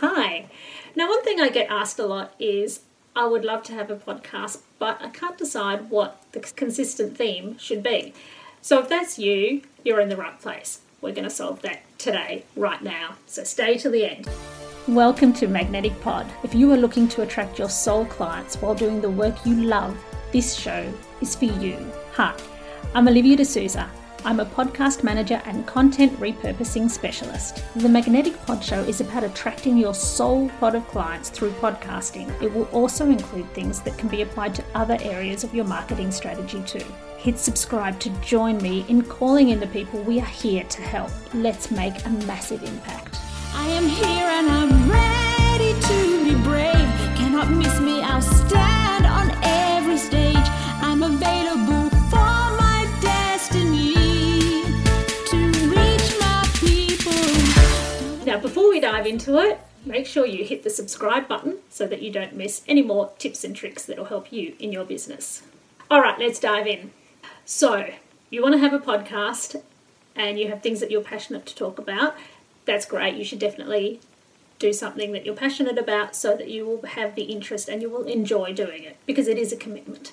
Hi. Now, one thing I get asked a lot is I would love to have a podcast, but I can't decide what the consistent theme should be. So, if that's you, you're in the right place. We're going to solve that today, right now. So, stay till the end. Welcome to Magnetic Pod. If you are looking to attract your soul clients while doing the work you love, this show is for you. Hi, I'm Olivia de Sousa I'm a podcast manager and content repurposing specialist. The Magnetic Pod Show is about attracting your soul pod of clients through podcasting. It will also include things that can be applied to other areas of your marketing strategy too. Hit subscribe to join me in calling in the people we are here to help. Let's make a massive impact. I am here and I'm ready to be brave. Cannot miss me, I'll stand Now, before we dive into it, make sure you hit the subscribe button so that you don't miss any more tips and tricks that will help you in your business. All right, let's dive in. So, you want to have a podcast and you have things that you're passionate to talk about. That's great. You should definitely do something that you're passionate about so that you will have the interest and you will enjoy doing it because it is a commitment.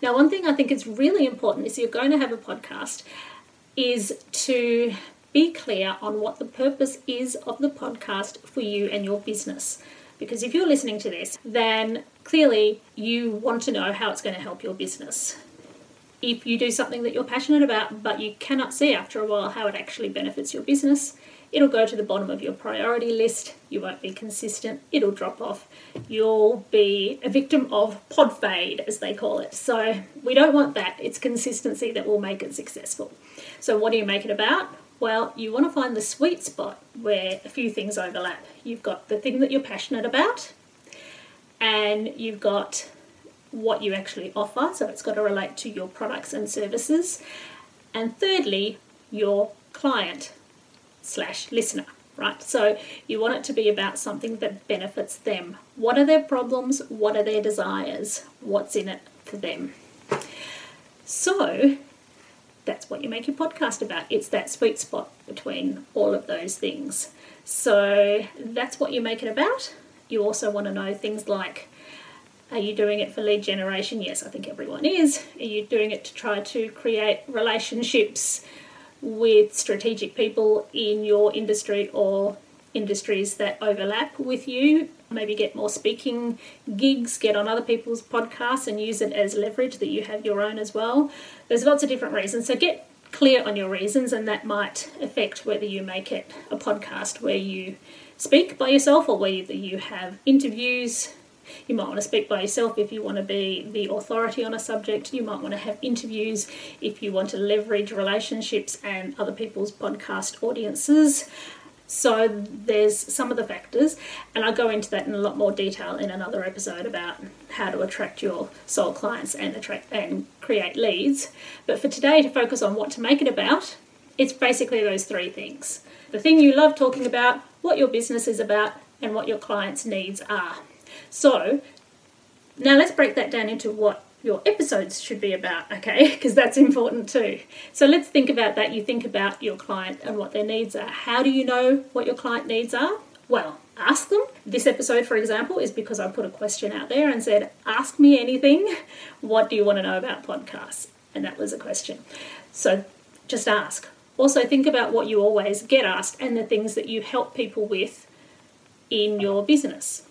Now, one thing I think is really important is you're going to have a podcast is to be clear on what the purpose is of the podcast for you and your business. Because if you're listening to this, then clearly you want to know how it's going to help your business. If you do something that you're passionate about, but you cannot see after a while how it actually benefits your business, it'll go to the bottom of your priority list. You won't be consistent, it'll drop off. You'll be a victim of pod fade, as they call it. So, we don't want that. It's consistency that will make it successful. So, what do you make it about? Well, you want to find the sweet spot where a few things overlap. You've got the thing that you're passionate about, and you've got what you actually offer, so it's got to relate to your products and services. And thirdly, your client slash listener, right? So you want it to be about something that benefits them. What are their problems? What are their desires? What's in it for them? So that's what you make your podcast about. It's that sweet spot between all of those things. So that's what you make it about. You also want to know things like are you doing it for lead generation? Yes, I think everyone is. Are you doing it to try to create relationships with strategic people in your industry or industries that overlap with you. Maybe get more speaking gigs, get on other people's podcasts and use it as leverage that you have your own as well. There's lots of different reasons. So get clear on your reasons, and that might affect whether you make it a podcast where you speak by yourself or whether you have interviews. You might want to speak by yourself if you want to be the authority on a subject. You might want to have interviews if you want to leverage relationships and other people's podcast audiences. So there's some of the factors, and I'll go into that in a lot more detail in another episode about how to attract your soul clients and attract and create leads. But for today, to focus on what to make it about, it's basically those three things: the thing you love talking about, what your business is about, and what your clients' needs are. So now let's break that down into what your episodes should be about, okay? Because that's important too. So let's think about that. You think about your client and what their needs are. How do you know what your client needs are? Well, ask them. This episode, for example, is because I put a question out there and said, Ask me anything. What do you want to know about podcasts? And that was a question. So just ask. Also, think about what you always get asked and the things that you help people with in your business.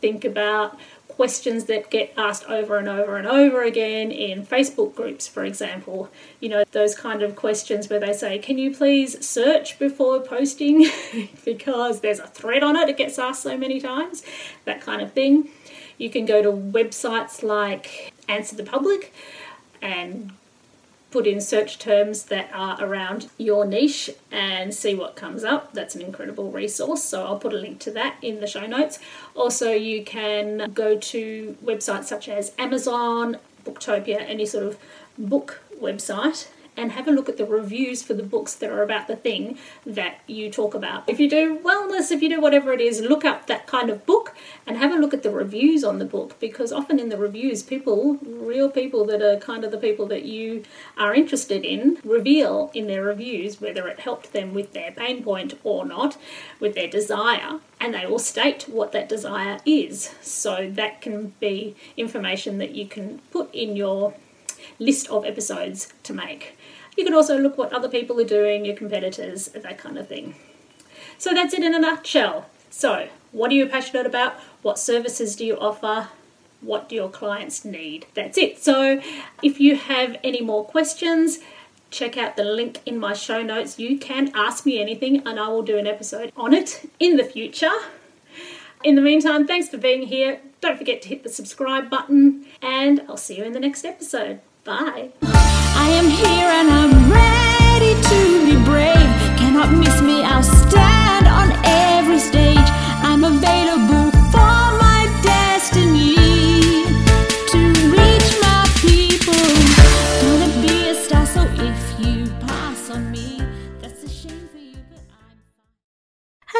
Think about questions that get asked over and over and over again in Facebook groups, for example. You know, those kind of questions where they say, Can you please search before posting? because there's a thread on it, it gets asked so many times, that kind of thing. You can go to websites like Answer the Public and put in search terms that are around your niche and see what comes up. That's an incredible resource. So I'll put a link to that in the show notes. Also, you can go to websites such as Amazon, Booktopia, any sort of book website, and have a look at the reviews for the books that are about the thing that you talk about. If you do wellness, if you do whatever it is, look up that kind of book and have a look at the reviews on the book because often in the reviews, people, real people that are kind of the people that you are interested in, reveal in their reviews whether it helped them with their pain point or not, with their desire, and they will state what that desire is. So that can be information that you can put in your list of episodes to make. You can also look what other people are doing, your competitors, that kind of thing. So that's it in a nutshell. So, what are you passionate about? What services do you offer? What do your clients need? That's it. So, if you have any more questions, check out the link in my show notes. You can ask me anything, and I will do an episode on it in the future. In the meantime, thanks for being here. Don't forget to hit the subscribe button, and I'll see you in the next episode. Bye. I am here and I'm ready to be brave. Cannot miss me, I'll stand